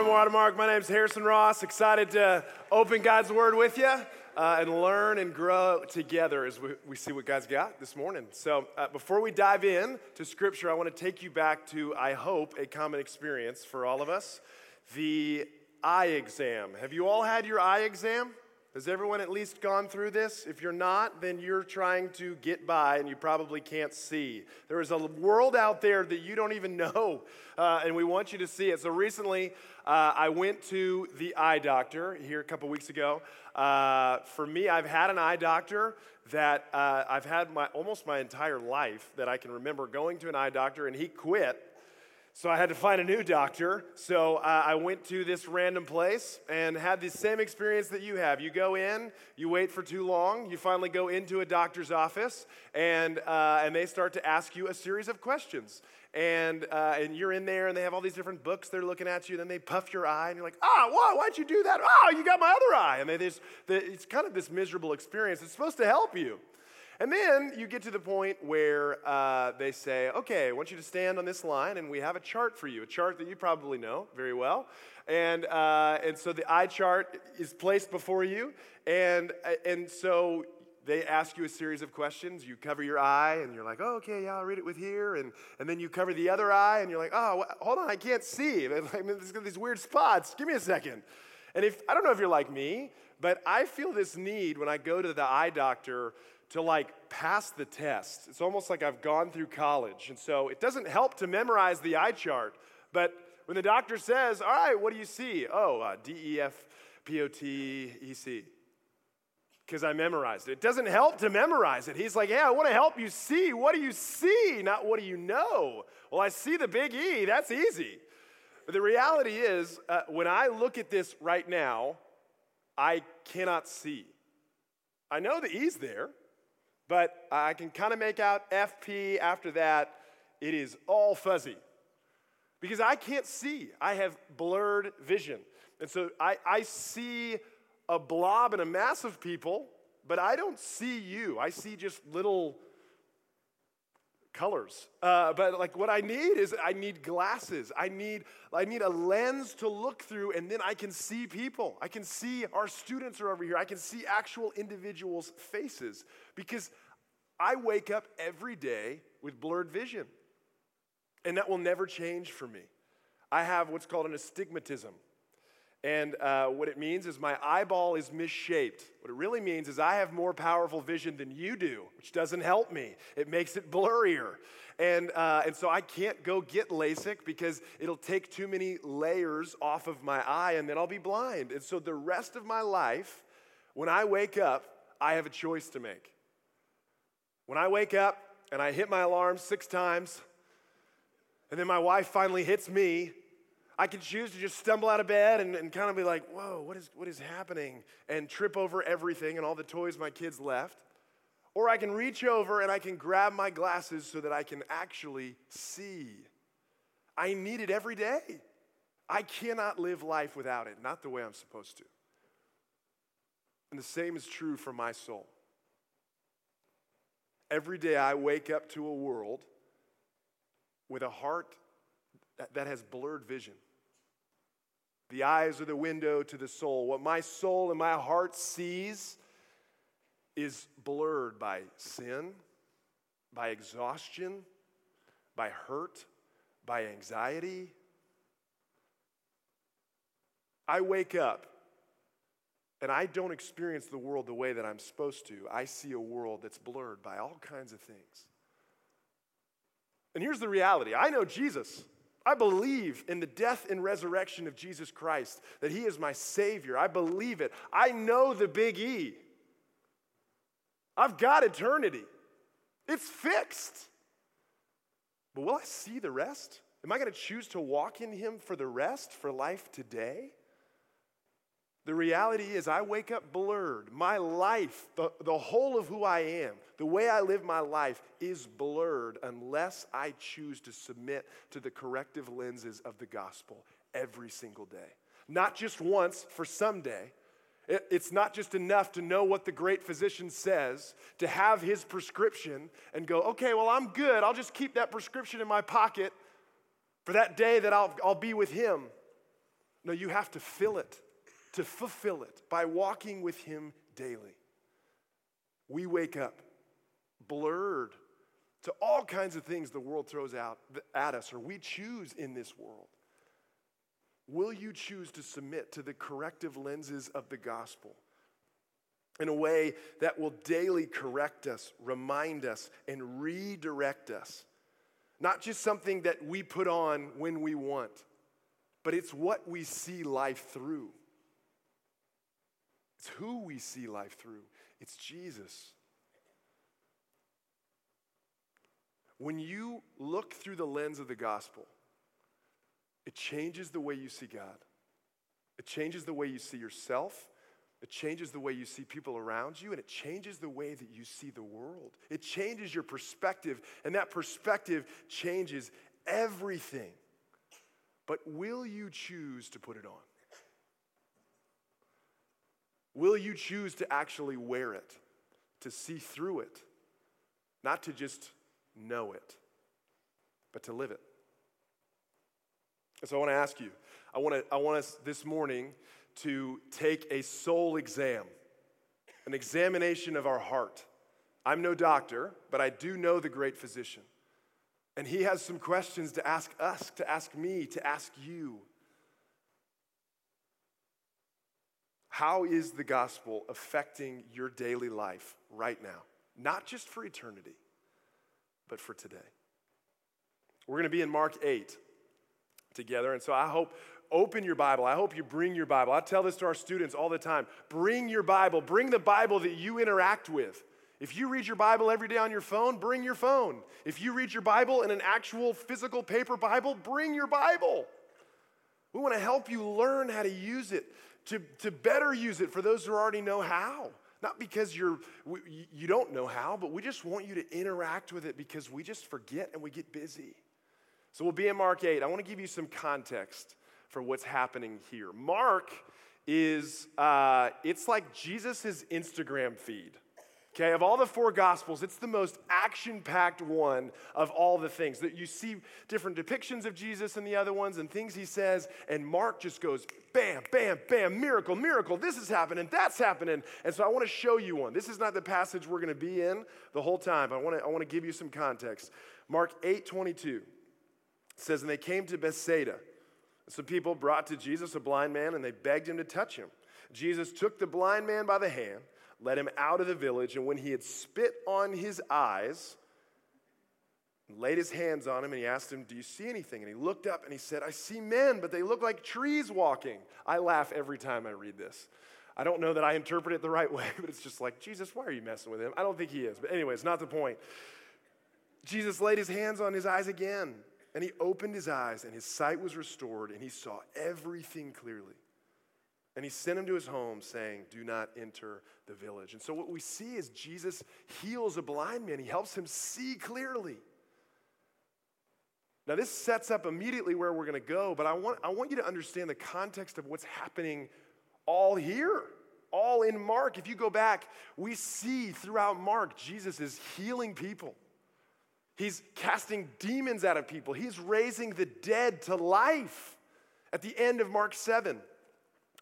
Morning Watermark. My name is Harrison Ross. Excited to open God's Word with you uh, and learn and grow together as we, we see what God's got this morning. So, uh, before we dive in to Scripture, I want to take you back to, I hope, a common experience for all of us the eye exam. Have you all had your eye exam? Has everyone at least gone through this? If you're not, then you're trying to get by and you probably can't see. There is a world out there that you don't even know, uh, and we want you to see it. So recently, uh, I went to the eye doctor here a couple weeks ago. Uh, for me, I've had an eye doctor that uh, I've had my, almost my entire life that I can remember going to an eye doctor, and he quit so I had to find a new doctor. So uh, I went to this random place and had the same experience that you have. You go in, you wait for too long, you finally go into a doctor's office, and, uh, and they start to ask you a series of questions. And, uh, and you're in there, and they have all these different books they're looking at you. Then they puff your eye, and you're like, ah, oh, whoa, why'd you do that? Oh, you got my other eye. And they, just, it's kind of this miserable experience. It's supposed to help you. And then you get to the point where uh, they say, okay, I want you to stand on this line, and we have a chart for you, a chart that you probably know very well. And, uh, and so the eye chart is placed before you, and, and so they ask you a series of questions. You cover your eye, and you're like, oh, okay, yeah, I'll read it with here. And, and then you cover the other eye, and you're like, oh, hold on, I can't see. I mean, there's these weird spots. Give me a second. And if I don't know if you're like me, but I feel this need when I go to the eye doctor to like pass the test. It's almost like I've gone through college. And so it doesn't help to memorize the eye chart. But when the doctor says, All right, what do you see? Oh, uh, D E F P O T E C. Because I memorized it. It doesn't help to memorize it. He's like, Yeah, I want to help you see. What do you see? Not what do you know? Well, I see the big E. That's easy. But the reality is, uh, when I look at this right now, I cannot see. I know the E's there but I can kind of make out FP after that. It is all fuzzy because I can't see. I have blurred vision. And so I, I see a blob and a mass of people, but I don't see you. I see just little colors. Uh, but like what I need is I need glasses. I need I need a lens to look through, and then I can see people. I can see our students are over here. I can see actual individuals' faces because I wake up every day with blurred vision. And that will never change for me. I have what's called an astigmatism. And uh, what it means is my eyeball is misshaped. What it really means is I have more powerful vision than you do, which doesn't help me. It makes it blurrier. And, uh, and so I can't go get LASIK because it'll take too many layers off of my eye and then I'll be blind. And so the rest of my life, when I wake up, I have a choice to make. When I wake up and I hit my alarm six times, and then my wife finally hits me, I can choose to just stumble out of bed and, and kind of be like, whoa, what is, what is happening? And trip over everything and all the toys my kids left. Or I can reach over and I can grab my glasses so that I can actually see. I need it every day. I cannot live life without it, not the way I'm supposed to. And the same is true for my soul. Every day I wake up to a world with a heart that has blurred vision. The eyes are the window to the soul. What my soul and my heart sees is blurred by sin, by exhaustion, by hurt, by anxiety. I wake up and I don't experience the world the way that I'm supposed to. I see a world that's blurred by all kinds of things. And here's the reality I know Jesus. I believe in the death and resurrection of Jesus Christ, that He is my Savior. I believe it. I know the big E. I've got eternity, it's fixed. But will I see the rest? Am I going to choose to walk in Him for the rest, for life today? The reality is, I wake up blurred. My life, the, the whole of who I am, the way I live my life is blurred unless I choose to submit to the corrective lenses of the gospel every single day. Not just once for someday. It, it's not just enough to know what the great physician says, to have his prescription and go, okay, well, I'm good. I'll just keep that prescription in my pocket for that day that I'll, I'll be with him. No, you have to fill it, to fulfill it by walking with Him daily. We wake up blurred to all kinds of things the world throws out at us or we choose in this world. Will you choose to submit to the corrective lenses of the gospel in a way that will daily correct us, remind us, and redirect us? Not just something that we put on when we want, but it's what we see life through. It's who we see life through. It's Jesus. When you look through the lens of the gospel, it changes the way you see God. It changes the way you see yourself. It changes the way you see people around you, and it changes the way that you see the world. It changes your perspective, and that perspective changes everything. But will you choose to put it on? Will you choose to actually wear it, to see through it, not to just know it, but to live it. And so I want to ask you, I want, to, I want us this morning to take a soul exam, an examination of our heart. I'm no doctor, but I do know the great physician. And he has some questions to ask us, to ask me, to ask you. How is the gospel affecting your daily life right now? Not just for eternity, but for today. We're going to be in Mark 8 together. And so I hope, open your Bible. I hope you bring your Bible. I tell this to our students all the time bring your Bible, bring the Bible that you interact with. If you read your Bible every day on your phone, bring your phone. If you read your Bible in an actual physical paper Bible, bring your Bible. We want to help you learn how to use it, to, to better use it for those who already know how. Not because you're, you don't know how, but we just want you to interact with it because we just forget and we get busy. So we'll be in Mark 8. I want to give you some context for what's happening here. Mark is, uh, it's like Jesus' Instagram feed. Okay, of all the four gospels, it's the most action packed one of all the things. That you see different depictions of Jesus in the other ones and things he says, and Mark just goes bam, bam, bam, miracle, miracle, this is happening, that's happening. And so I want to show you one. This is not the passage we're going to be in the whole time. I want to, I want to give you some context. Mark 8 22 says, And they came to Bethsaida. Some people brought to Jesus a blind man, and they begged him to touch him. Jesus took the blind man by the hand led him out of the village, and when he had spit on his eyes, laid his hands on him, and he asked him, Do you see anything? And he looked up and he said, I see men, but they look like trees walking. I laugh every time I read this. I don't know that I interpret it the right way, but it's just like, Jesus, why are you messing with him? I don't think he is. But anyway, it's not the point. Jesus laid his hands on his eyes again, and he opened his eyes, and his sight was restored, and he saw everything clearly. And he sent him to his home, saying, Do not enter the village. And so, what we see is Jesus heals a blind man, he helps him see clearly. Now, this sets up immediately where we're going to go, but I want, I want you to understand the context of what's happening all here, all in Mark. If you go back, we see throughout Mark, Jesus is healing people. He's casting demons out of people. He's raising the dead to life. At the end of Mark 7,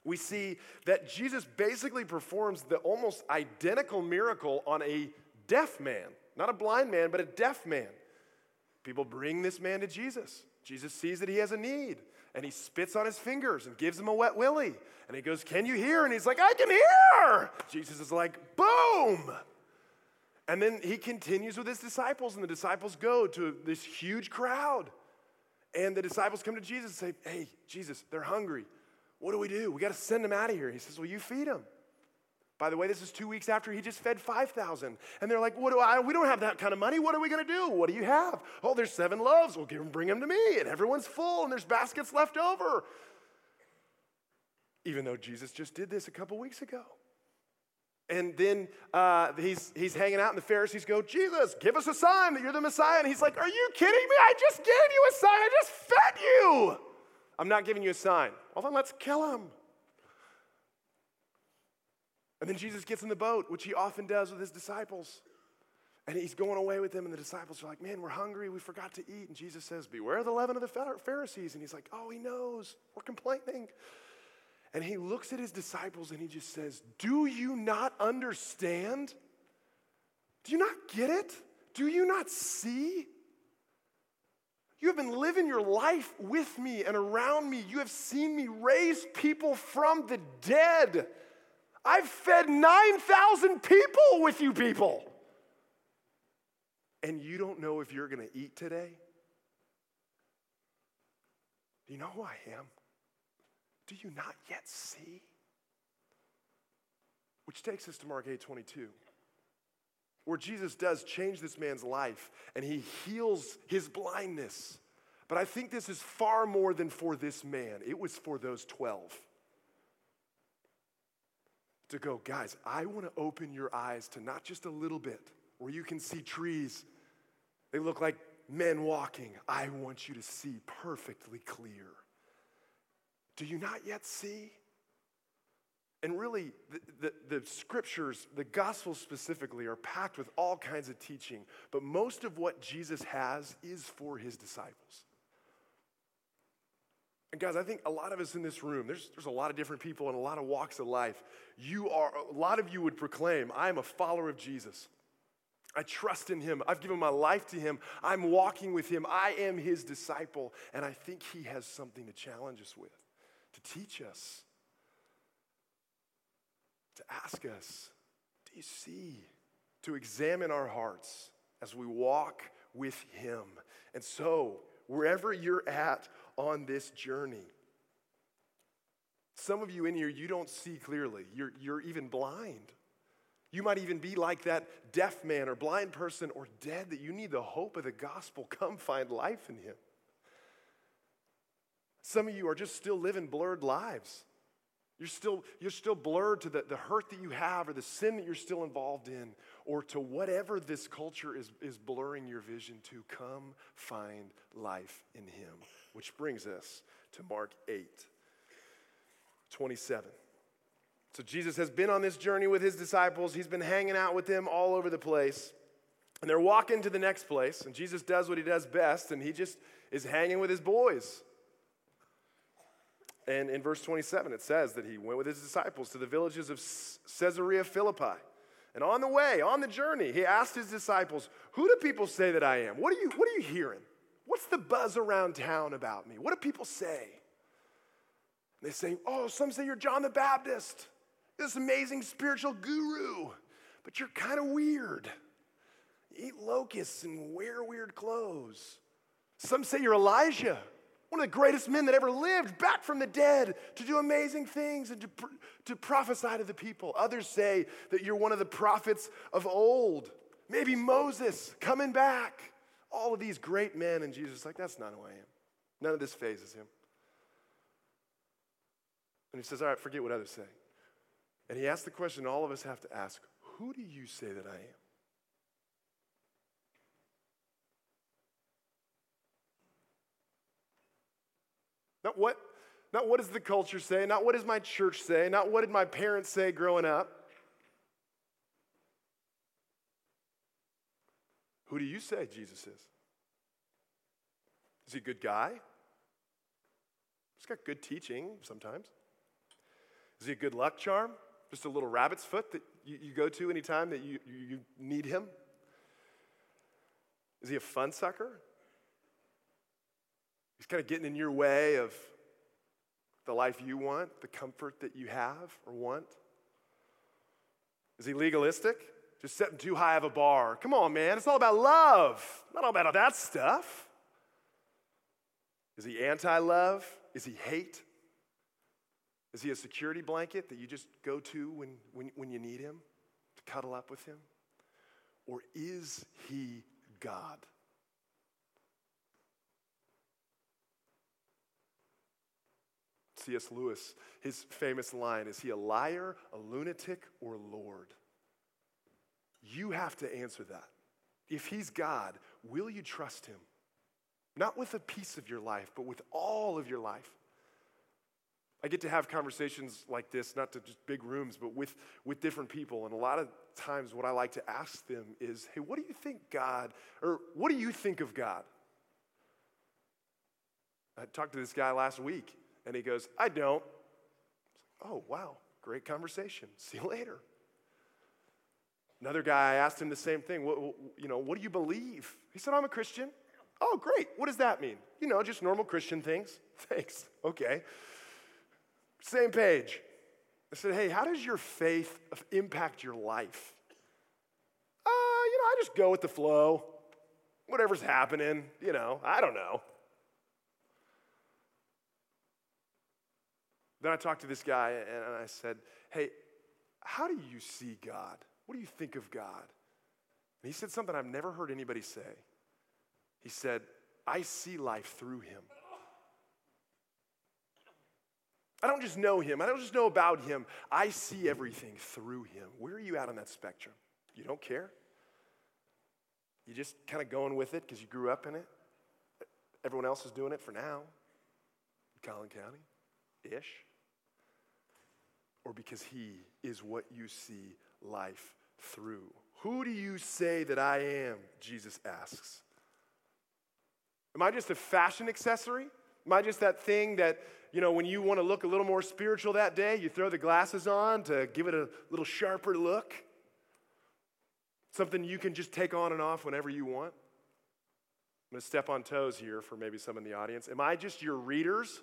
we see that Jesus basically performs the almost identical miracle on a deaf man, not a blind man, but a deaf man. People bring this man to Jesus. Jesus sees that he has a need and he spits on his fingers and gives him a wet willy. And he goes, Can you hear? And he's like, I can hear. Jesus is like, Boom. And then he continues with his disciples, and the disciples go to this huge crowd. And the disciples come to Jesus and say, Hey, Jesus, they're hungry. What do we do? We got to send him out of here. He says, Well, you feed him. By the way, this is two weeks after he just fed 5,000. And they're like, what do I, we don't have that kind of money. What are we going to do? What do you have? Oh, there's seven loaves. We'll give them, bring them to me. And everyone's full and there's baskets left over. Even though Jesus just did this a couple weeks ago. And then uh, he's, he's hanging out, and the Pharisees go, Jesus, give us a sign that you're the Messiah. And he's like, Are you kidding me? I just gave you a sign. I just fed you. I'm not giving you a sign. Well, then let's kill him. And then Jesus gets in the boat, which he often does with his disciples. And he's going away with them, and the disciples are like, Man, we're hungry. We forgot to eat. And Jesus says, Beware the leaven of the Pharisees. And he's like, Oh, he knows. We're complaining. And he looks at his disciples and he just says, Do you not understand? Do you not get it? Do you not see? You have been living your life with me and around me. You have seen me raise people from the dead. I've fed 9,000 people with you people. And you don't know if you're going to eat today? Do you know who I am? Do you not yet see? Which takes us to Mark 8 22, where Jesus does change this man's life and he heals his blindness. But I think this is far more than for this man, it was for those 12. To go, guys, I want to open your eyes to not just a little bit where you can see trees, they look like men walking. I want you to see perfectly clear. Do you not yet see? And really, the, the, the, scriptures, the gospels specifically, are packed with all kinds of teaching, but most of what Jesus has is for his disciples. And guys, I think a lot of us in this room, there's, there's a lot of different people in a lot of walks of life. You are, a lot of you would proclaim, I am a follower of Jesus. I trust in him. I've given my life to him. I'm walking with him. I am his disciple. And I think he has something to challenge us with to teach us, to ask us, do you see? To examine our hearts as we walk with Him. And so, wherever you're at on this journey, some of you in here, you don't see clearly. You're, you're even blind. You might even be like that deaf man or blind person or dead that you need the hope of the gospel. Come find life in Him. Some of you are just still living blurred lives. You're still, you're still blurred to the, the hurt that you have or the sin that you're still involved in or to whatever this culture is, is blurring your vision to. Come find life in Him. Which brings us to Mark 8 27. So Jesus has been on this journey with his disciples. He's been hanging out with them all over the place. And they're walking to the next place, and Jesus does what he does best, and he just is hanging with his boys. And in verse 27, it says that he went with his disciples to the villages of Caesarea Philippi. And on the way, on the journey, he asked his disciples, Who do people say that I am? What are you, what are you hearing? What's the buzz around town about me? What do people say? They say, Oh, some say you're John the Baptist, this amazing spiritual guru, but you're kind of weird. You eat locusts and wear weird clothes. Some say you're Elijah one of the greatest men that ever lived, back from the dead to do amazing things and to, to prophesy to the people. Others say that you're one of the prophets of old, maybe Moses coming back. All of these great men, and Jesus like, that's not who I am. None of this phases him. And he says, All right, forget what others say. And he asks the question all of us have to ask Who do you say that I am? Not what, not what does the culture say, not what does my church say, not what did my parents say growing up. Who do you say Jesus is? Is he a good guy? He's got good teaching sometimes. Is he a good luck charm? Just a little rabbit's foot that you, you go to anytime that you, you need him? Is he a fun sucker? He's kind of getting in your way of the life you want, the comfort that you have or want. Is he legalistic? Just setting too high of a bar. Come on, man. It's all about love, not all about that stuff. Is he anti love? Is he hate? Is he a security blanket that you just go to when, when, when you need him to cuddle up with him? Or is he God? C.S. Lewis, his famous line is he a liar, a lunatic, or Lord? You have to answer that. If he's God, will you trust him? Not with a piece of your life, but with all of your life. I get to have conversations like this, not to just big rooms, but with, with different people. And a lot of times, what I like to ask them is, hey, what do you think God, or what do you think of God? I talked to this guy last week, and he goes, I don't. oh, wow, great conversation. See you later. Another guy, I asked him the same thing. What, you know, what do you believe? He said, I'm a Christian. Oh, great. What does that mean? You know, just normal Christian things. Thanks. Okay. Same page. I said, hey, how does your faith impact your life? Uh, you know, I just go with the flow. Whatever's happening, you know, I don't know. Then I talked to this guy and I said, hey, how do you see God? What do you think of God? And he said something I've never heard anybody say. He said, I see life through him. I don't just know him. I don't just know about him. I see everything through him. Where are you at on that spectrum? You don't care? You just kind of going with it because you grew up in it? Everyone else is doing it for now. Collin County ish. Or because he is what you see life through. Who do you say that I am? Jesus asks. Am I just a fashion accessory? Am I just that thing that, you know, when you want to look a little more spiritual that day, you throw the glasses on to give it a little sharper look? Something you can just take on and off whenever you want? I'm going to step on toes here for maybe some in the audience. Am I just your readers?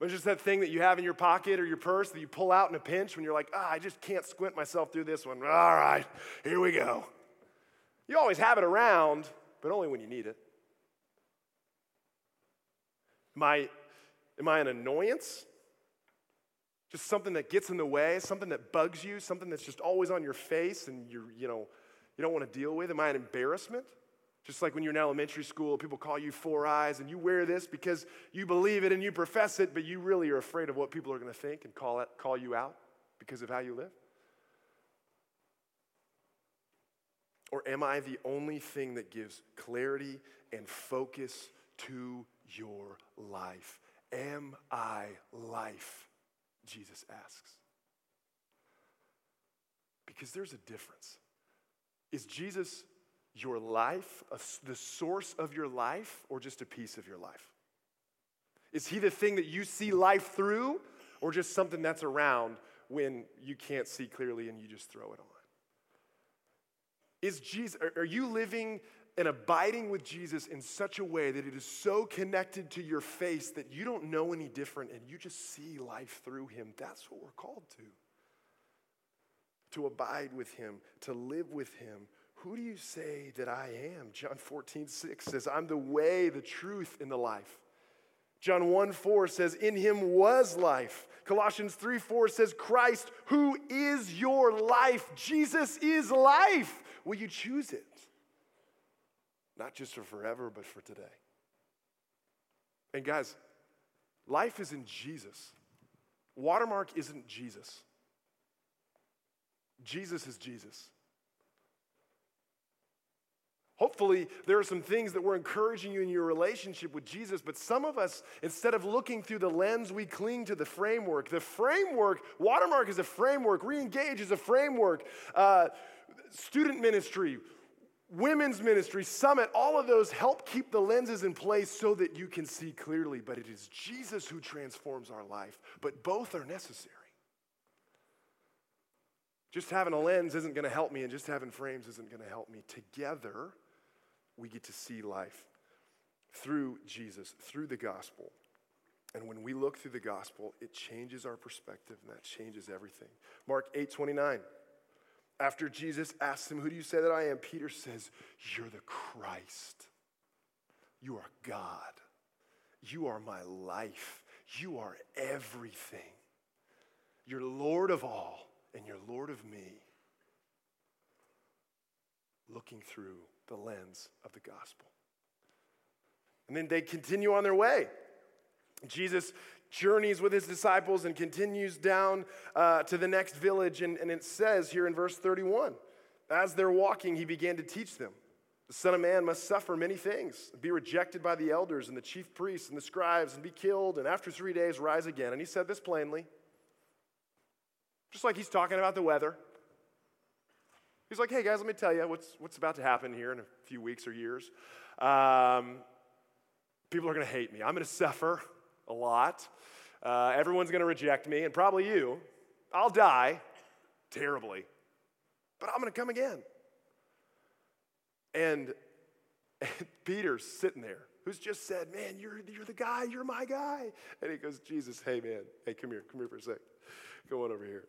Am I just that thing that you have in your pocket or your purse that you pull out in a pinch when you're like, ah, I just can't squint myself through this one. All right, here we go. You always have it around, but only when you need it. Am I, am I an annoyance? Just something that gets in the way, something that bugs you, something that's just always on your face and you're, you know, you don't want to deal with? Am I an embarrassment? Just like when you're in elementary school, people call you four eyes and you wear this because you believe it and you profess it, but you really are afraid of what people are going to think and call, it, call you out because of how you live? Or am I the only thing that gives clarity and focus to your life? Am I life? Jesus asks. Because there's a difference. Is Jesus your life, the source of your life, or just a piece of your life? Is he the thing that you see life through, or just something that's around when you can't see clearly and you just throw it on? Is Jesus, are you living and abiding with Jesus in such a way that it is so connected to your face that you don't know any different and you just see life through him. That's what we're called to. To abide with him, to live with him. Who do you say that I am? John 14, 6 says, I'm the way, the truth, and the life. John 1 4 says, In him was life. Colossians 3 4 says, Christ, who is your life. Jesus is life. Will you choose it? Not just for forever, but for today. And guys, life is in Jesus. Watermark isn't Jesus. Jesus is Jesus. Hopefully, there are some things that we're encouraging you in your relationship with Jesus, but some of us, instead of looking through the lens, we cling to the framework. The framework, Watermark is a framework, Reengage is a framework, uh, student ministry, women's ministry, summit, all of those help keep the lenses in place so that you can see clearly. But it is Jesus who transforms our life, but both are necessary. Just having a lens isn't going to help me, and just having frames isn't going to help me. Together, we get to see life through Jesus, through the gospel. And when we look through the gospel, it changes our perspective, and that changes everything. Mark 8 29. After Jesus asks him, Who do you say that I am? Peter says, You're the Christ. You are God. You are my life. You are everything. You're Lord of all, and you're Lord of me. Looking through the lens of the gospel. And then they continue on their way. Jesus journeys with his disciples and continues down uh, to the next village. And, and it says here in verse 31 as they're walking, he began to teach them. The Son of Man must suffer many things, be rejected by the elders and the chief priests and the scribes, and be killed, and after three days rise again. And he said this plainly, just like he's talking about the weather. He's like, hey guys, let me tell you what's, what's about to happen here in a few weeks or years. Um, people are going to hate me. I'm going to suffer a lot. Uh, everyone's going to reject me, and probably you. I'll die terribly, but I'm going to come again. And, and Peter's sitting there, who's just said, Man, you're, you're the guy, you're my guy. And he goes, Jesus, hey man, hey, come here, come here for a sec. Go on over here.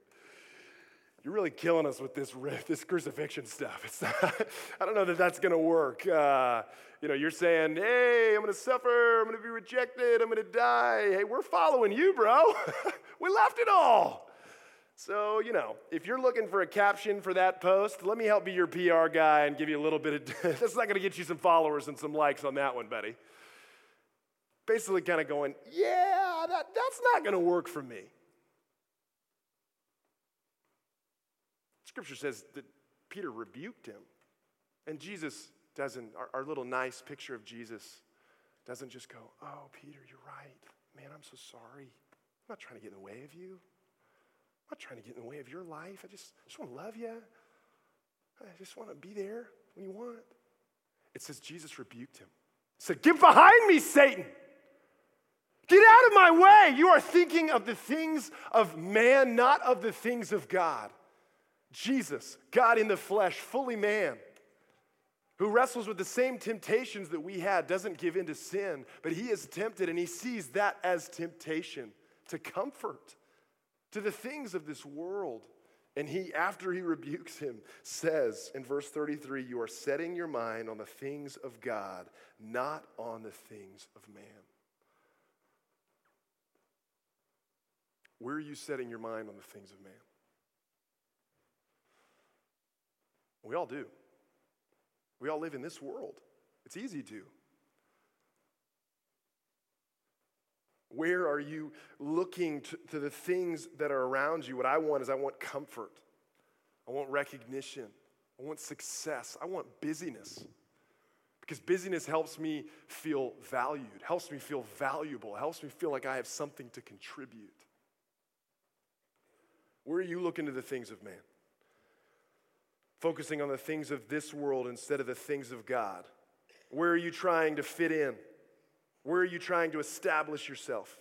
You're really killing us with this, this crucifixion stuff. Not, I don't know that that's going to work. Uh, you know, you're saying, hey, I'm going to suffer. I'm going to be rejected. I'm going to die. Hey, we're following you, bro. we left it all. So, you know, if you're looking for a caption for that post, let me help be your PR guy and give you a little bit of. that's not going to get you some followers and some likes on that one, buddy. Basically, kind of going, yeah, that, that's not going to work for me. Scripture says that Peter rebuked him. And Jesus doesn't, our, our little nice picture of Jesus doesn't just go, oh, Peter, you're right. Man, I'm so sorry. I'm not trying to get in the way of you. I'm not trying to get in the way of your life. I just, just want to love you. I just want to be there when you want. It says Jesus rebuked him. He said, Get behind me, Satan. Get out of my way. You are thinking of the things of man, not of the things of God. Jesus, God in the flesh, fully man, who wrestles with the same temptations that we had, doesn't give in to sin, but he is tempted and he sees that as temptation to comfort to the things of this world. And he, after he rebukes him, says in verse 33 You are setting your mind on the things of God, not on the things of man. Where are you setting your mind on the things of man? We all do. We all live in this world. It's easy to. Where are you looking to, to, the things that are around you? What I want is I want comfort. I want recognition. I want success. I want busyness. Because busyness helps me feel valued, helps me feel valuable, helps me feel like I have something to contribute. Where are you looking to the things of man? Focusing on the things of this world instead of the things of God. Where are you trying to fit in? Where are you trying to establish yourself?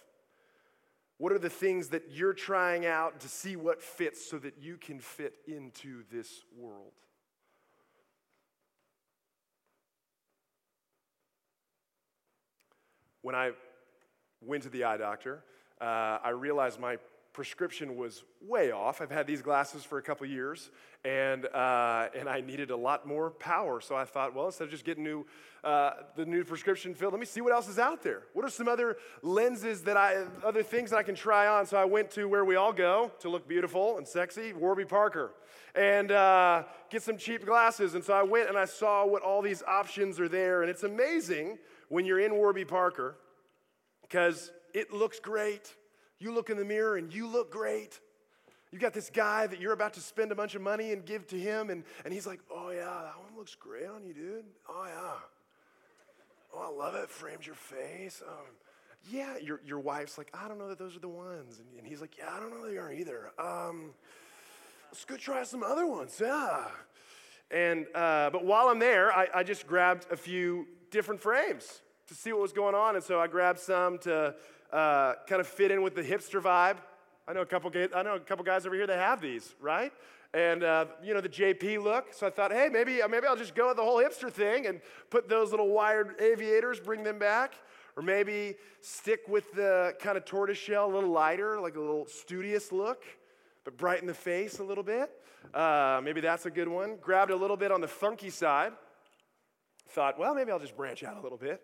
What are the things that you're trying out to see what fits so that you can fit into this world? When I went to the eye doctor, uh, I realized my prescription was way off. I've had these glasses for a couple years, and, uh, and I needed a lot more power. So I thought, well, instead of just getting new, uh, the new prescription filled, let me see what else is out there. What are some other lenses that I, other things that I can try on? So I went to where we all go to look beautiful and sexy, Warby Parker, and uh, get some cheap glasses. And so I went and I saw what all these options are there, and it's amazing when you're in Warby Parker because it looks great you look in the mirror and you look great. You got this guy that you're about to spend a bunch of money and give to him, and, and he's like, Oh, yeah, that one looks great on you, dude. Oh, yeah. Oh, I love it. Frames your face. Um, yeah, your, your wife's like, I don't know that those are the ones. And, and he's like, Yeah, I don't know they are either. Um, let's go try some other ones. Yeah. And, uh, but while I'm there, I, I just grabbed a few different frames to see what was going on. And so I grabbed some to uh, kind of fit in with the hipster vibe. I know a couple. I know a couple guys over here that have these, right? And uh, you know the JP look. So I thought, hey, maybe maybe I'll just go with the whole hipster thing and put those little wired aviators, bring them back, or maybe stick with the kind of tortoiseshell, a little lighter, like a little studious look, but brighten the face a little bit. Uh, maybe that's a good one. Grabbed a little bit on the funky side. Thought, well, maybe I'll just branch out a little bit.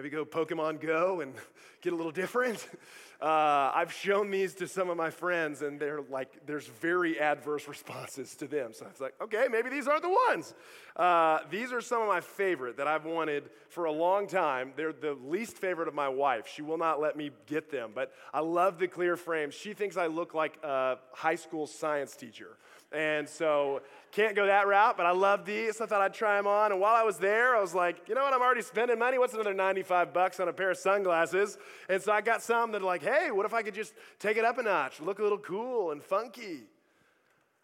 Maybe go Pokemon Go and get a little different. Uh, I've shown these to some of my friends, and they're like, there's very adverse responses to them. So it's like, okay, maybe these aren't the ones. Uh, these are some of my favorite that I've wanted for a long time. They're the least favorite of my wife. She will not let me get them, but I love the clear frames. She thinks I look like a high school science teacher. And so can't go that route, but I love these. So I thought I'd try them on. And while I was there, I was like, you know what? I'm already spending money. What's another 95 bucks on a pair of sunglasses? And so I got some that are like, hey, what if I could just take it up a notch, look a little cool and funky?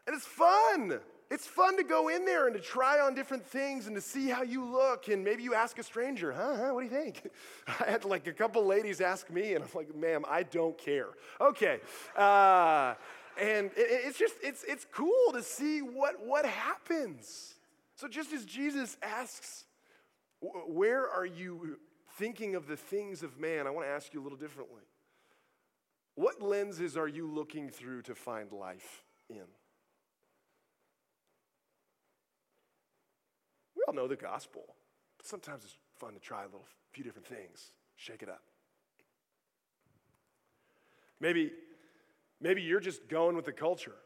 And it's fun. It's fun to go in there and to try on different things and to see how you look. And maybe you ask a stranger, huh? huh what do you think? I had like a couple ladies ask me, and I'm like, ma'am, I don't care. Okay. Uh, and it's just, it's, it's cool to see what, what happens. So just as Jesus asks, where are you thinking of the things of man? I want to ask you a little differently. What lenses are you looking through to find life in? We all know the gospel, but sometimes it's fun to try a little few different things, shake it up. Maybe Maybe you're just going with the culture.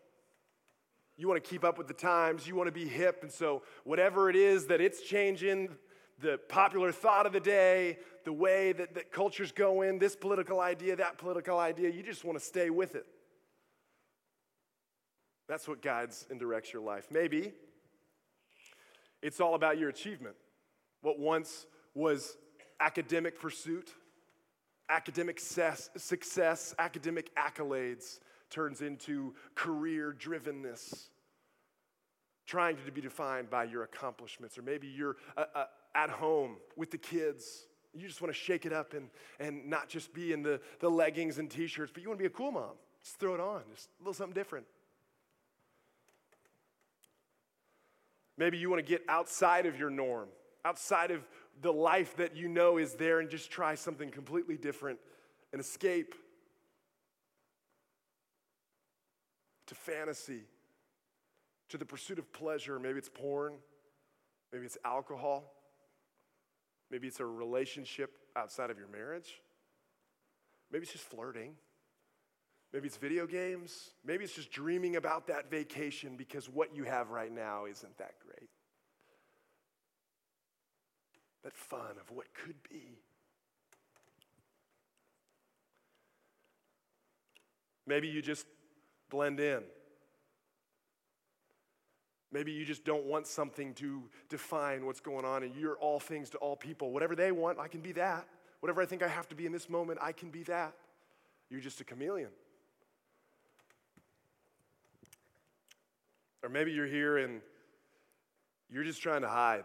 You want to keep up with the times, you want to be hip, and so whatever it is that it's changing, the popular thought of the day, the way that, that culture's in, this political idea, that political idea, you just want to stay with it. That's what guides and directs your life. Maybe it's all about your achievement. What once was academic pursuit academic success, success, academic accolades turns into career drivenness, trying to be defined by your accomplishments. Or maybe you're uh, uh, at home with the kids. You just want to shake it up and, and not just be in the, the leggings and t shirts, but you want to be a cool mom. Just throw it on, just a little something different. Maybe you want to get outside of your norm, outside of the life that you know is there and just try something completely different and escape to fantasy, to the pursuit of pleasure. Maybe it's porn, maybe it's alcohol, maybe it's a relationship outside of your marriage, maybe it's just flirting. Maybe it's video games. Maybe it's just dreaming about that vacation because what you have right now isn't that great that fun of what could be. Maybe you just blend in. Maybe you just don't want something to define what's going on and you're all things to all people. Whatever they want, I can be that. Whatever I think I have to be in this moment, I can be that. You're just a chameleon. Or maybe you're here and you're just trying to hide.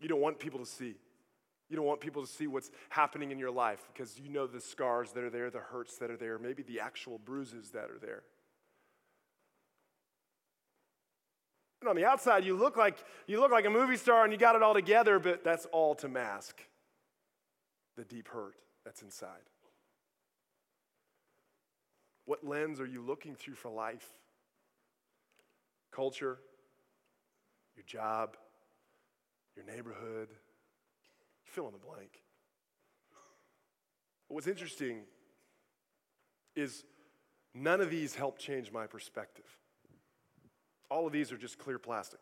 You don't want people to see. You don't want people to see what's happening in your life because you know the scars that are there, the hurts that are there, maybe the actual bruises that are there. And on the outside, you look like you look like a movie star and you got it all together, but that's all to mask the deep hurt that's inside. What lens are you looking through for life? Culture, your job, your neighborhood, fill in the blank. But what's interesting is none of these help change my perspective. All of these are just clear plastic.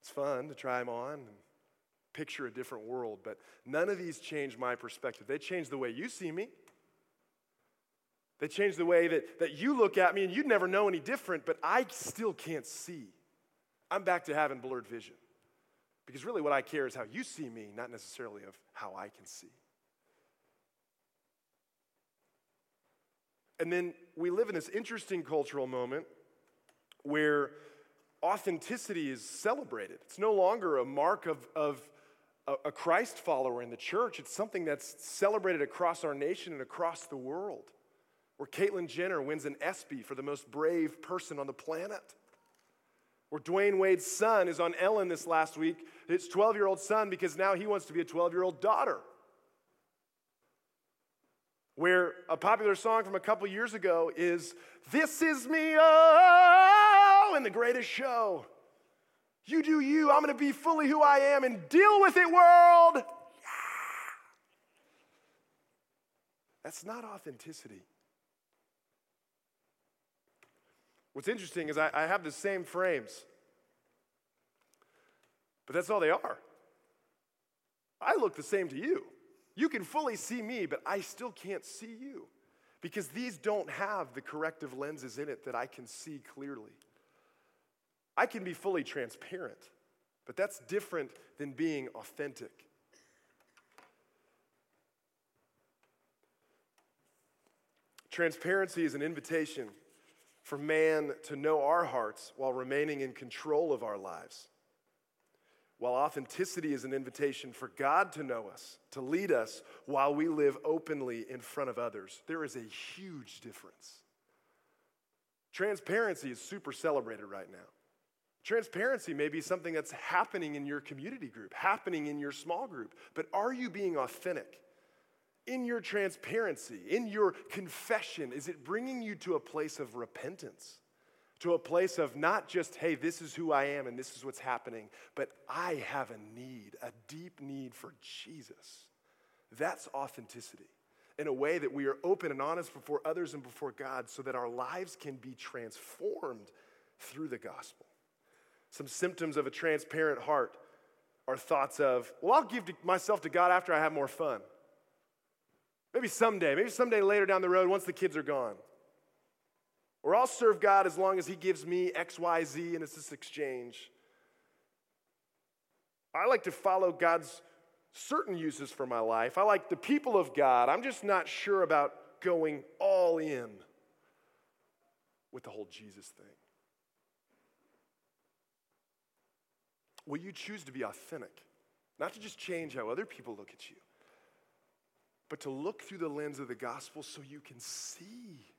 It's fun to try them on and picture a different world, but none of these change my perspective. They change the way you see me. They change the way that, that you look at me, and you'd never know any different, but I still can't see. I'm back to having blurred vision. Because really, what I care is how you see me, not necessarily of how I can see. And then we live in this interesting cultural moment where authenticity is celebrated. It's no longer a mark of, of a Christ follower in the church, it's something that's celebrated across our nation and across the world. Where Caitlyn Jenner wins an ESPY for the most brave person on the planet where Dwyane Wade's son is on Ellen this last week, his 12 year old son, because now he wants to be a 12 year old daughter. Where a popular song from a couple years ago is, This is me, oh, in the greatest show. You do you. I'm to be fully who I am and deal with it, world. Yeah. That's not authenticity. What's interesting is I, I have the same frames, but that's all they are. I look the same to you. You can fully see me, but I still can't see you because these don't have the corrective lenses in it that I can see clearly. I can be fully transparent, but that's different than being authentic. Transparency is an invitation for man to know our hearts while remaining in control of our lives. While authenticity is an invitation for God to know us, to lead us while we live openly in front of others, there is a huge difference. Transparency is super celebrated right now. Transparency may be something that's happening in your community group, happening in your small group, but are you being authentic? In your transparency, in your confession, is it bringing you to a place of repentance? To a place of not just, hey, this is who I am and this is what's happening, but I have a need, a deep need for Jesus. That's authenticity in a way that we are open and honest before others and before God so that our lives can be transformed through the gospel. Some symptoms of a transparent heart are thoughts of, well, I'll give myself to God after I have more fun. Maybe someday, maybe someday later down the road once the kids are gone. Or I'll serve God as long as He gives me X, Y, Z, and it's this exchange. I like to follow God's certain uses for my life. I like the people of God. I'm just not sure about going all in with the whole Jesus thing. Will you choose to be authentic? Not to just change how other people look at you, but to look through the lens of the gospel so you can see.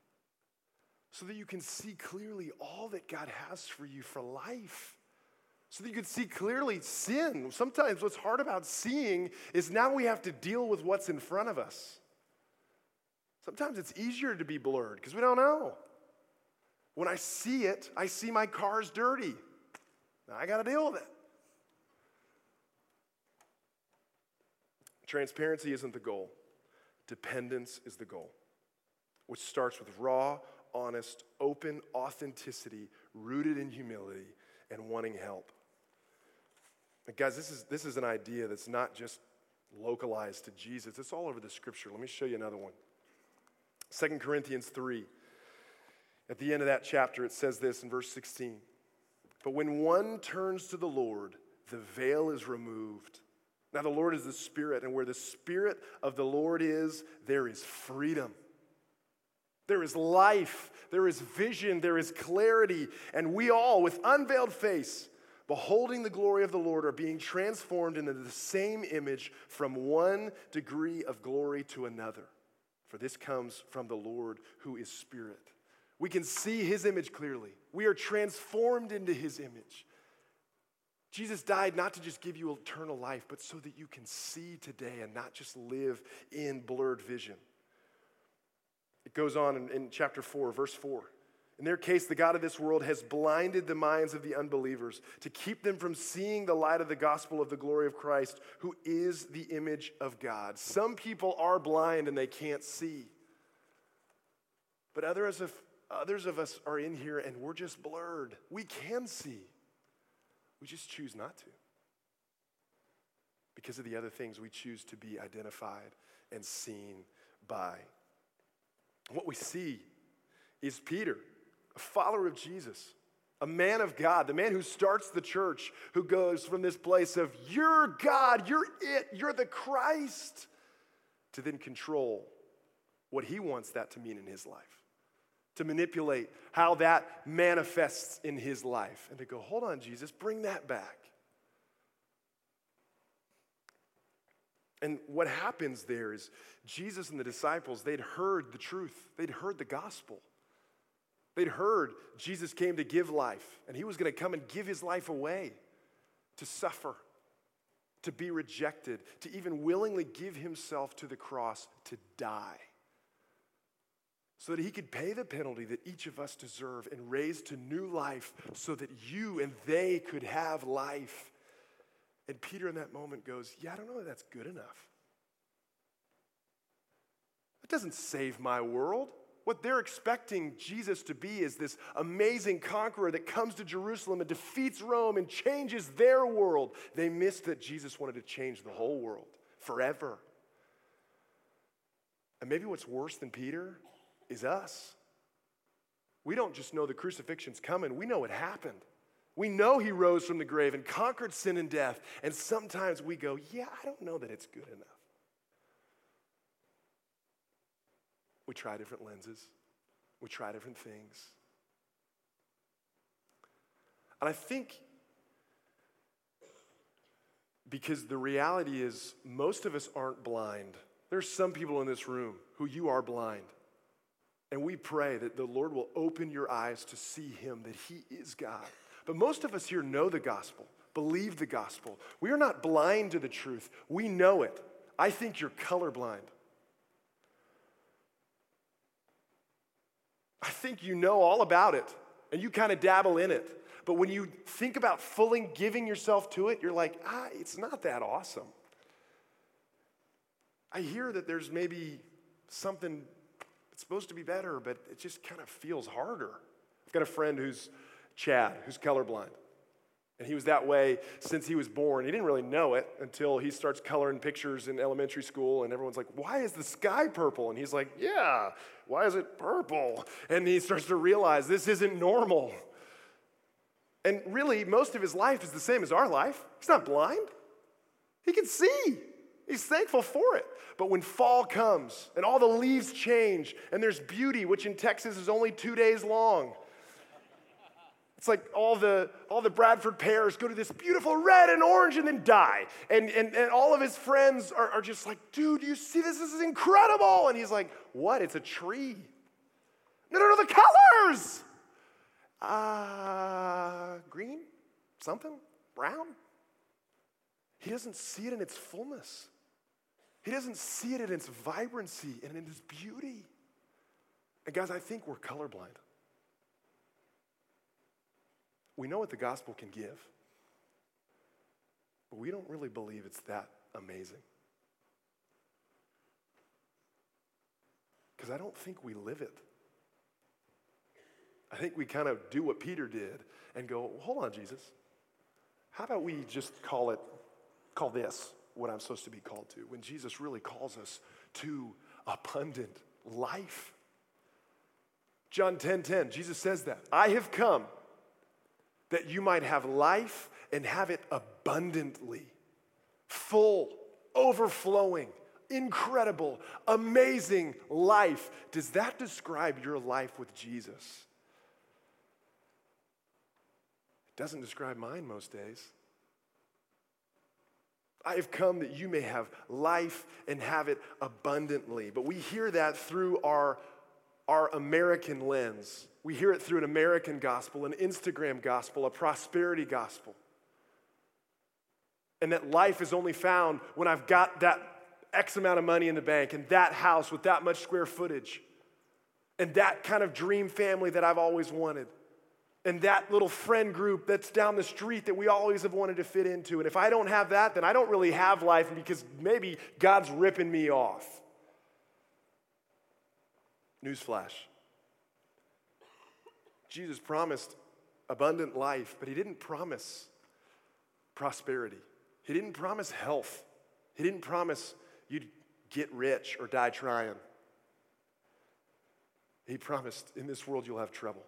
So that you can see clearly all that God has for you for life. So that you can see clearly sin. Sometimes what's hard about seeing is now we have to deal with what's in front of us. Sometimes it's easier to be blurred because we don't know. When I see it, I see my car's dirty. Now I got to deal with it. Transparency isn't the goal, dependence is the goal, which starts with raw, honest, open authenticity rooted in humility and wanting help. And guys, this is, this is an idea that's not just localized to Jesus, it's all over the scripture. Let me show you another one. 2 Corinthians 3. At the end of that chapter, it says this in verse 16 But when one turns to the Lord, the veil is removed. Now, the Lord is the Spirit, and where the Spirit of the Lord is, there is freedom. There is life, there is vision, there is clarity, and we all, with unveiled face, beholding the glory of the Lord, are being transformed into the same image from one degree of glory to another. For this comes from the Lord who is Spirit. We can see his image clearly. We are transformed into his image. Jesus died not to just give you eternal life, but so that you can see today and not just live in blurred vision. It goes on in, in, chapter 4, verse 4. In their case, the God of this world has blinded the minds of the unbelievers to keep them from seeing the light of the gospel of the glory of Christ, who is the image of God. Some people are blind and they can't see. But others of, others of us are in here and we're just blurred. We can see. We just choose not to. Because of the other things we choose to be identified and seen by. What we see is Peter, a follower of Jesus, a man of God, the man who starts the church, who goes from this place of, you're God, you're it, you're the Christ, to then control what he wants that to mean in his life to manipulate how that manifests in his life and to go, hold on, Jesus, bring that back. And what happens there is Jesus and the disciples, they'd heard the truth, they'd heard the gospel. They'd heard Jesus came to give life, and he was going to come and give his life away to suffer, to be rejected, to even willingly give himself to the cross to die. So that he could pay the penalty that each of us deserve and raise to new life so that you and they could have life. And Peter, in that moment, goes, Yeah, I don't know that that's good enough. That doesn't save my world. What they're expecting Jesus to be is this amazing conqueror that comes to Jerusalem and defeats Rome and changes their world. They missed that Jesus wanted to change the whole world forever. And maybe what's worse than Peter is us. We don't just know the crucifixion's coming, we know it happened. We know he rose from the grave and conquered sin and death. And sometimes we go, yeah, I don't know that it's good enough. We try different lenses, we try different things. And I think because the reality is, most of us aren't blind. There's some people in this room who you are blind. And we pray that the Lord will open your eyes to see Him, that He is God. But most of us here know the gospel, believe the gospel. We are not blind to the truth, we know it. I think you're colorblind. I think you know all about it and you kind of dabble in it. But when you think about fully giving yourself to it, you're like, ah, it's not that awesome. I hear that there's maybe something supposed to be better, but it just kind of feels harder. I've got a friend who's Chad, who's colorblind. And he was that way since he was born. He didn't really know it until he starts coloring pictures in elementary school, and everyone's like, Why is the sky purple? And he's like, Yeah, why is it purple? And he starts to realize this isn't normal. And really, most of his life is the same as our life. He's not blind, he can see. He's thankful for it. But when fall comes and all the leaves change and there's beauty, which in Texas is only two days long, it's like all the, all the Bradford pears go to this beautiful red and orange and then die. And, and, and all of his friends are, are just like, dude, you see this? This is incredible. And he's like, what? It's a tree. No, no, no, the colors. Uh, green? Something? Brown? He doesn't see it in its fullness. He doesn't see it in its vibrancy and in its beauty. And guys, I think we're colorblind. We know what the gospel can give, but we don't really believe it's that amazing. Because I don't think we live it. I think we kind of do what Peter did and go, hold on, Jesus. How about we just call it, call this what I'm supposed to be called to, when Jesus really calls us to abundant life? John 10 10, Jesus says that. I have come that you might have life and have it abundantly, full, overflowing, incredible, amazing life. Does that describe your life with Jesus? It doesn't describe mine most days. I have come that you may have life and have it abundantly. But we hear that through our, our American lens. We hear it through an American gospel, an Instagram gospel, a prosperity gospel. And that life is only found when I've got that X amount of money in the bank and that house with that much square footage and that kind of dream family that I've always wanted and that little friend group that's down the street that we always have wanted to fit into. And if I don't have that, then I don't really have life because maybe God's ripping me off. Newsflash Jesus promised abundant life, but he didn't promise prosperity. He didn't promise health. He didn't promise you'd get rich or die trying. He promised in this world you'll have trouble.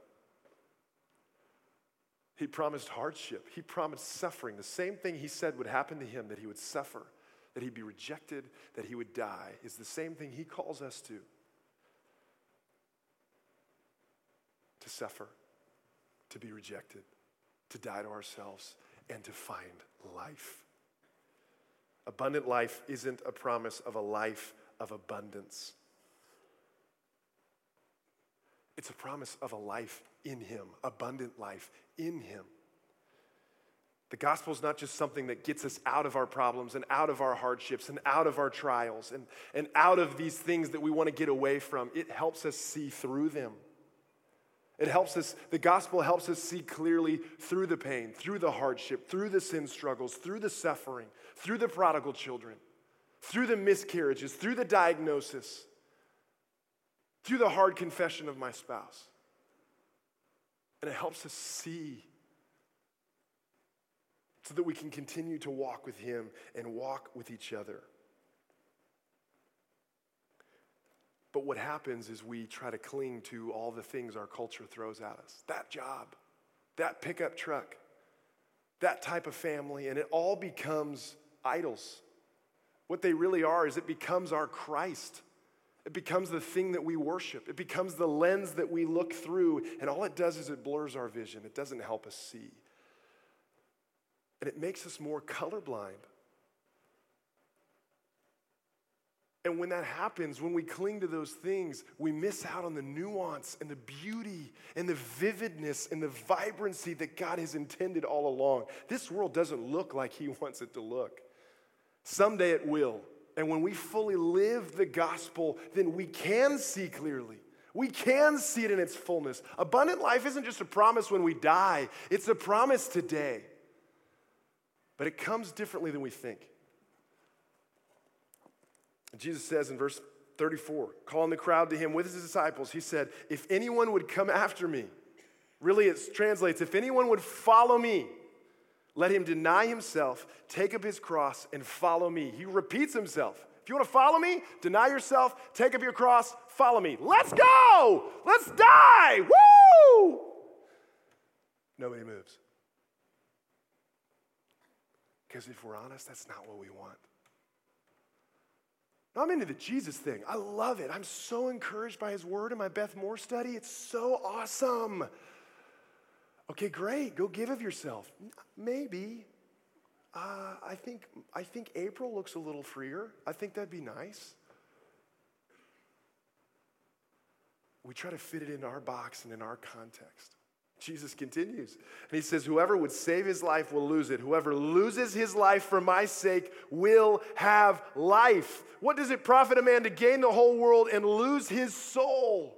He promised hardship. He promised suffering. The same thing he said would happen to him that he would suffer, that he'd be rejected, that he would die is the same thing he calls us to. to suffer, to be rejected, to die to ourselves, and to find life. Abundant life isn't a promise of a life of abundance. It's a promise of a life in Him, abundant life in Him. The gospel is not just something that gets us out of our problems and out of our hardships and out of our trials and, and out of these things that we want to get away from. It helps us see through them. It helps us, the gospel helps us see clearly through the pain, through the hardship, through the sin struggles, through the suffering, through the prodigal children, through the miscarriages, through the diagnosis, through the hard confession of my spouse. And it helps us see so that we can continue to walk with Him and walk with each other. But what happens is we try to cling to all the things our culture throws at us that job, that pickup truck, that type of family, and it all becomes idols. What they really are is it becomes our Christ. It becomes the thing that we worship. It becomes the lens that we look through, and all it does is it blurs our vision. It doesn't help us see and it makes us more colorblind. And when that happens, when we cling to those things, we miss out on the nuance and the beauty and the vividness and the vibrancy that God has intended all along. This world doesn't look like He wants it to look. Someday it will. And when we fully live the gospel, then we can see clearly. We can see it in its fullness. Abundant life isn't just a promise when we die, it's a promise today. But it comes differently than we think. Jesus says in verse 34, calling the crowd to him with his disciples, he said, If anyone would come after me, really it translates, if anyone would follow me, let him deny himself, take up his cross, and follow me. He repeats himself. If you want to follow me, deny yourself, take up your cross, follow me. Let's go! Let's die! Woo! Nobody moves. Because if we're honest, that's not what we want. I'm into the Jesus thing. I love it. I'm so encouraged by his word in my Beth Moore study. It's so awesome. Okay, great. Go give of yourself. Maybe. Uh, I, think, I think April looks a little freer. I think that'd be nice. We try to fit it in our box and in our context. Jesus continues. And he says, Whoever would save his life will lose it. Whoever loses his life for my sake will have life. What does it profit a man to gain the whole world and lose his soul?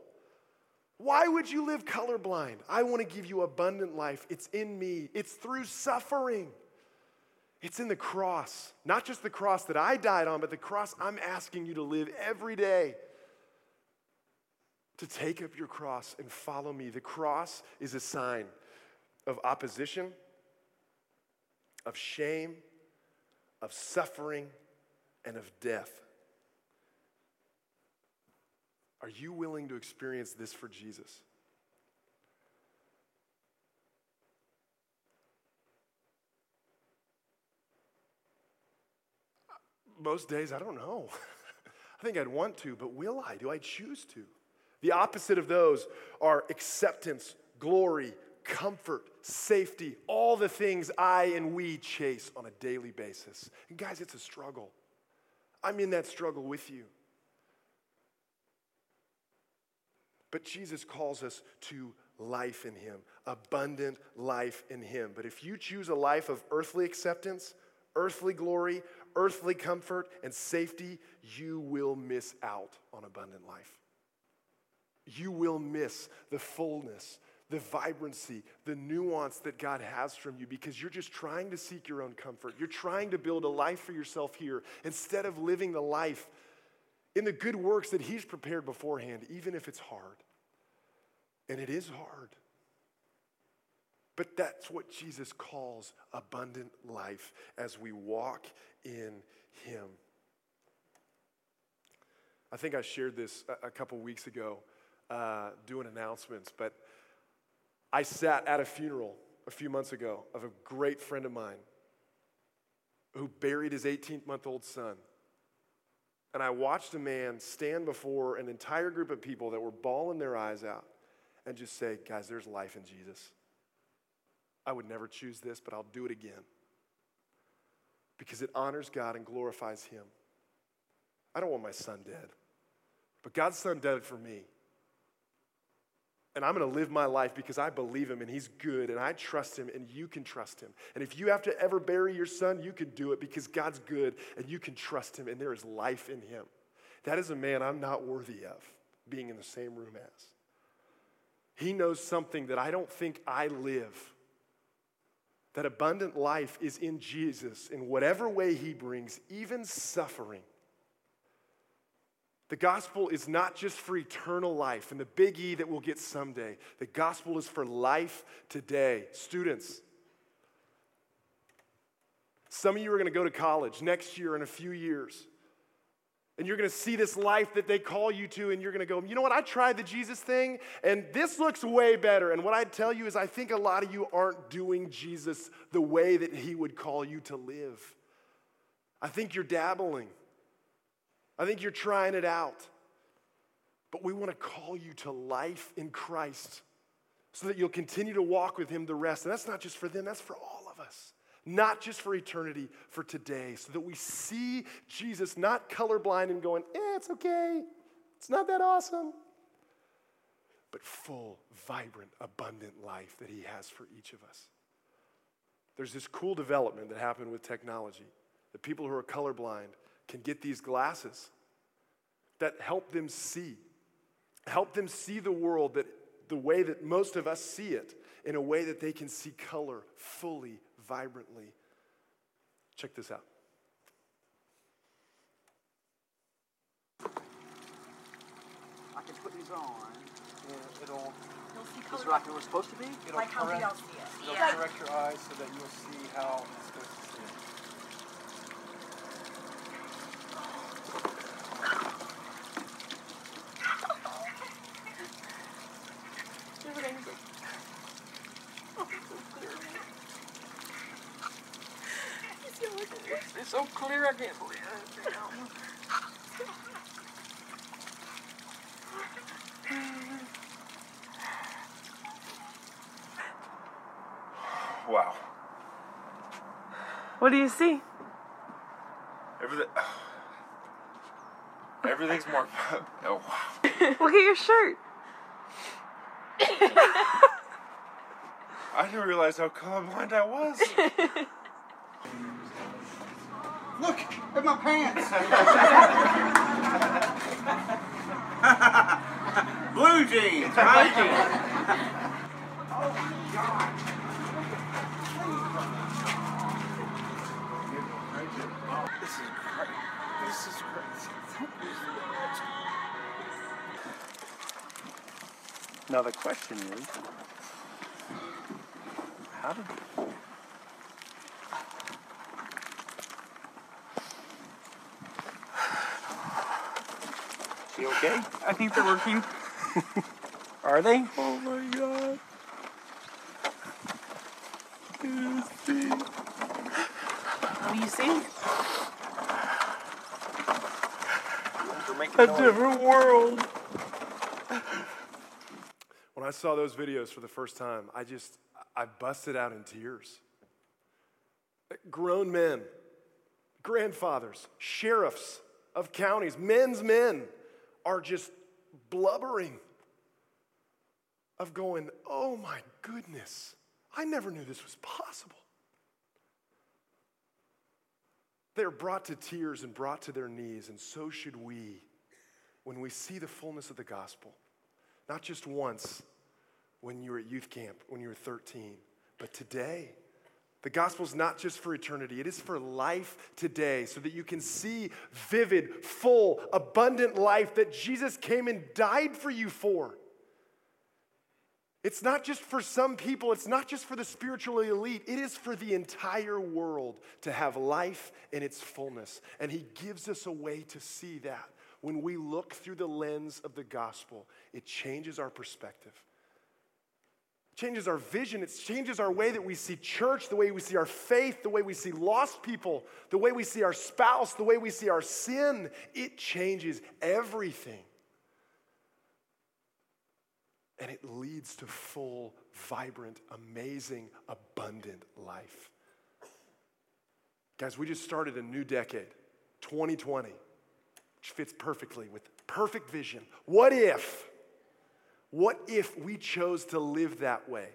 Why would you live colorblind? I want to give you abundant life. It's in me, it's through suffering. It's in the cross, not just the cross that I died on, but the cross I'm asking you to live every day to take up your cross and follow me. The cross is a sign of opposition, of shame, of suffering, and of death. Are you willing to experience this for Jesus? Most days, I don't know. I think I'd want to, but will I? Do I choose to? The opposite of those are acceptance, glory, comfort, safety, all the things I and we chase on a daily basis. And guys, it's a struggle. I'm in that struggle with you. But Jesus calls us to life in Him, abundant life in Him. But if you choose a life of earthly acceptance, earthly glory, earthly comfort, and safety, you will miss out on abundant life you will miss the fullness, the vibrancy, the nuance that God has from you because you're just trying to seek your own comfort. You're trying to build a life for yourself here instead of living the life in the good works that He's prepared beforehand, even if it's hard. And it is hard. But that's what Jesus calls abundant life as we walk in Him. I think I shared this a, couple weeks ago uh, doing announcements, but I sat at a funeral a few months ago of a great friend of mine who buried his 18 month old son. And I watched a man stand before an entire group of people that were bawling their eyes out and just say, Guys, there's life in Jesus. I would never choose this, but I'll do it again because it honors God and glorifies Him. I don't want my son dead, but God's son dead for me. And I'm going to live my life because I believe him and he's good and I trust him and you can trust him. And if you have to ever bury your son, you can do it because God's good and you can trust him and there is life in him. That is a man I'm not worthy of being in the same room as. He knows something that I don't think I live. That abundant life is in Jesus in whatever way he brings, even suffering. The gospel is not just for eternal life and the big E that we'll get someday. The gospel is for life today. Students, some of you are going to go to college next year in a few years. And you're going to see this life that they call you to, and you're going to go, you know what? I tried the Jesus thing, and this looks way better. And what I'd tell you is, I think a lot of you aren't doing Jesus the way that He would call you to live. I think you're dabbling. I think you're trying it out. But we want to call you to life in Christ so that you'll continue to walk with Him the rest. And that's not just for them, that's for all of us. Not just for eternity, for today, so that we see Jesus not colorblind and going, eh, it's okay, it's not that awesome, but full, vibrant, abundant life that He has for each of us. There's this cool development that happened with technology that people who are colorblind can get these glasses that help them see, help them see the world that the way that most of us see it, in a way that they can see color fully, vibrantly. Check this out. I can put these on, and it'll. You'll see Is color it like it was supposed to be? It'll like how we correct, all see it. It'll Yeah. correct your eyes so that you'll see how it's supposed to see it. It's so clear, I can't believe it. Wow. What do you see? Everything. Everything's more. Oh wow. Look at your shirt. I didn't realize how colorblind I was. Look at my pants. Blue jeans, right? Oh my God. This is great. This is great. Now the question is, how did okay? I think they're working. Are they? Oh my god. What do you see? They're making A noise. different world. When I saw those videos for the first time, I just, I busted out in tears. Grown men, grandfathers, sheriffs of counties, men's men are just blubbering of going, oh my goodness, I never knew this was possible. They're brought to tears and brought to their knees, and so should we when we see the fullness of the gospel. Not just once when you were at youth camp, when you were 13, but today. The gospel is not just for eternity, it is for life today so that you can see vivid, full, abundant life that Jesus came and died for you for. It's not just for some people, it's not just for the spiritually elite, it is for the entire world to have life in its fullness. And He gives us a way to see that. When we look through the lens of the gospel, it changes our perspective. Changes our vision. It changes our way that we see church, the way we see our faith, the way we see lost people, the way we see our spouse, the way we see our sin. It changes everything. And it leads to full, vibrant, amazing, abundant life. Guys, we just started a new decade, 2020, which fits perfectly with perfect vision. What if? What if we chose to live that way?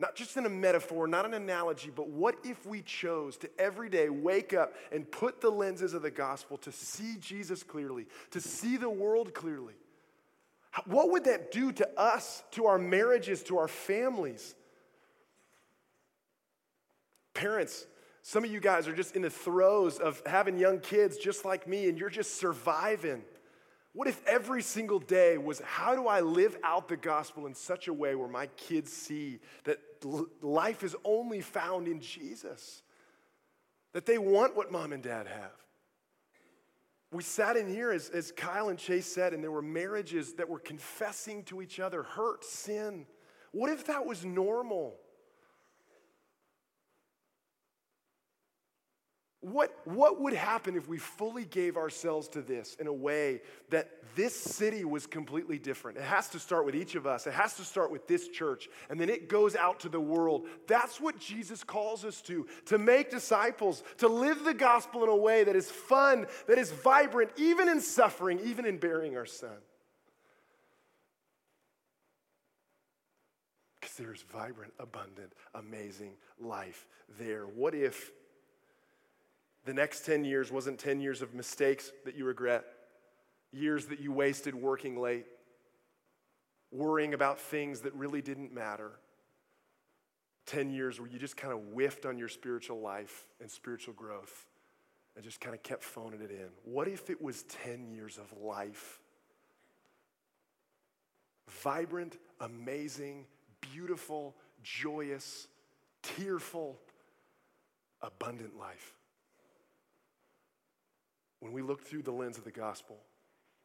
Not just in a metaphor, not an analogy, but what if we chose to every day wake up and put the lenses of the gospel to see Jesus clearly, to see the world clearly? What would that do to us, to our marriages, to our families? Parents, some of you guys are just in the throes of having young kids just like me, and you're just surviving. What if every single day was how do I live out the gospel in such a way where my kids see that life is only found in Jesus? That they want what mom and dad have. We sat in here, as, as Kyle and Chase said, and there were marriages that were confessing to each other hurt, sin. What if that was normal? What, what would happen if we fully gave ourselves to this in a way that this city was completely different? It has to start with each of us, it has to start with this church, and then it goes out to the world. That's what Jesus calls us to to make disciples, to live the gospel in a way that is fun, that is vibrant, even in suffering, even in bearing our son. Because there's vibrant, abundant, amazing life there. What if? The next 10 years wasn't 10 years of mistakes that you regret, years that you wasted working late, worrying about things that really didn't matter. 10 years where you just kind of whiffed on your spiritual life and spiritual growth and just kind of kept phoning it in. What if it was 10 years of life? Vibrant, amazing, beautiful, joyous, tearful, abundant life. When we look through the lens of the gospel,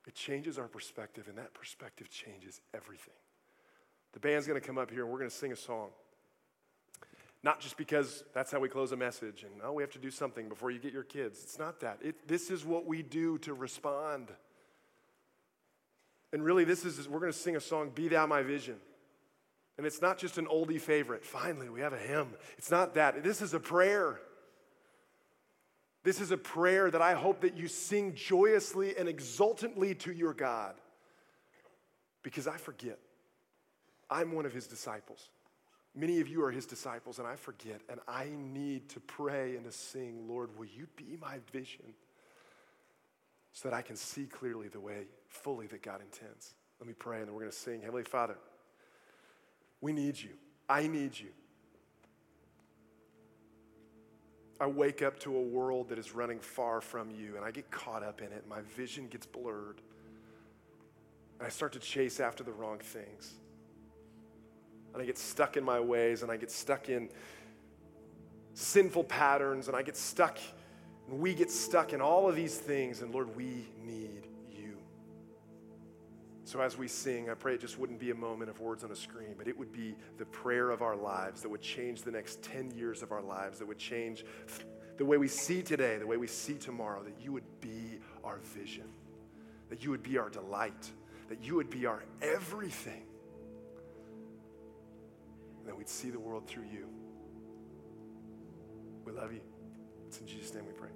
it changes our perspective, and that perspective changes everything. The band's gonna come up here and we're gonna sing a song. Not just because that's how we close a message and oh, we have to do something before you get your kids. It's not that. It, this is what we do to respond. And really, this is we're gonna sing a song, Be Thou My Vision. And it's not just an oldie favorite. Finally, we have a hymn. It's not that. This is a prayer. This is a prayer that I hope that you sing joyously and exultantly to your God because I forget. I'm one of his disciples. Many of you are his disciples, and I forget, and I need to pray and to sing, Lord, will you be my vision so that I can see clearly the way fully that God intends? Let me pray, and then we're going to sing. Heavenly Father, we need you. I need you. I wake up to a world that is running far from you, and I get caught up in it. My vision gets blurred. And I start to chase after the wrong things. And I get stuck in my ways, and I get stuck in sinful patterns, and I get stuck, and we get stuck in all of these things. And Lord, we need so as we sing, I pray it just wouldn't be a moment of words on a screen, but it would be the prayer of our lives that would change the next 10 years of our lives, that would change the way we see today, the way we see tomorrow, that you would be our vision, that you would be our delight, that you would be our everything, and that we'd see the world through you. We love you. It's in Jesus' name we pray.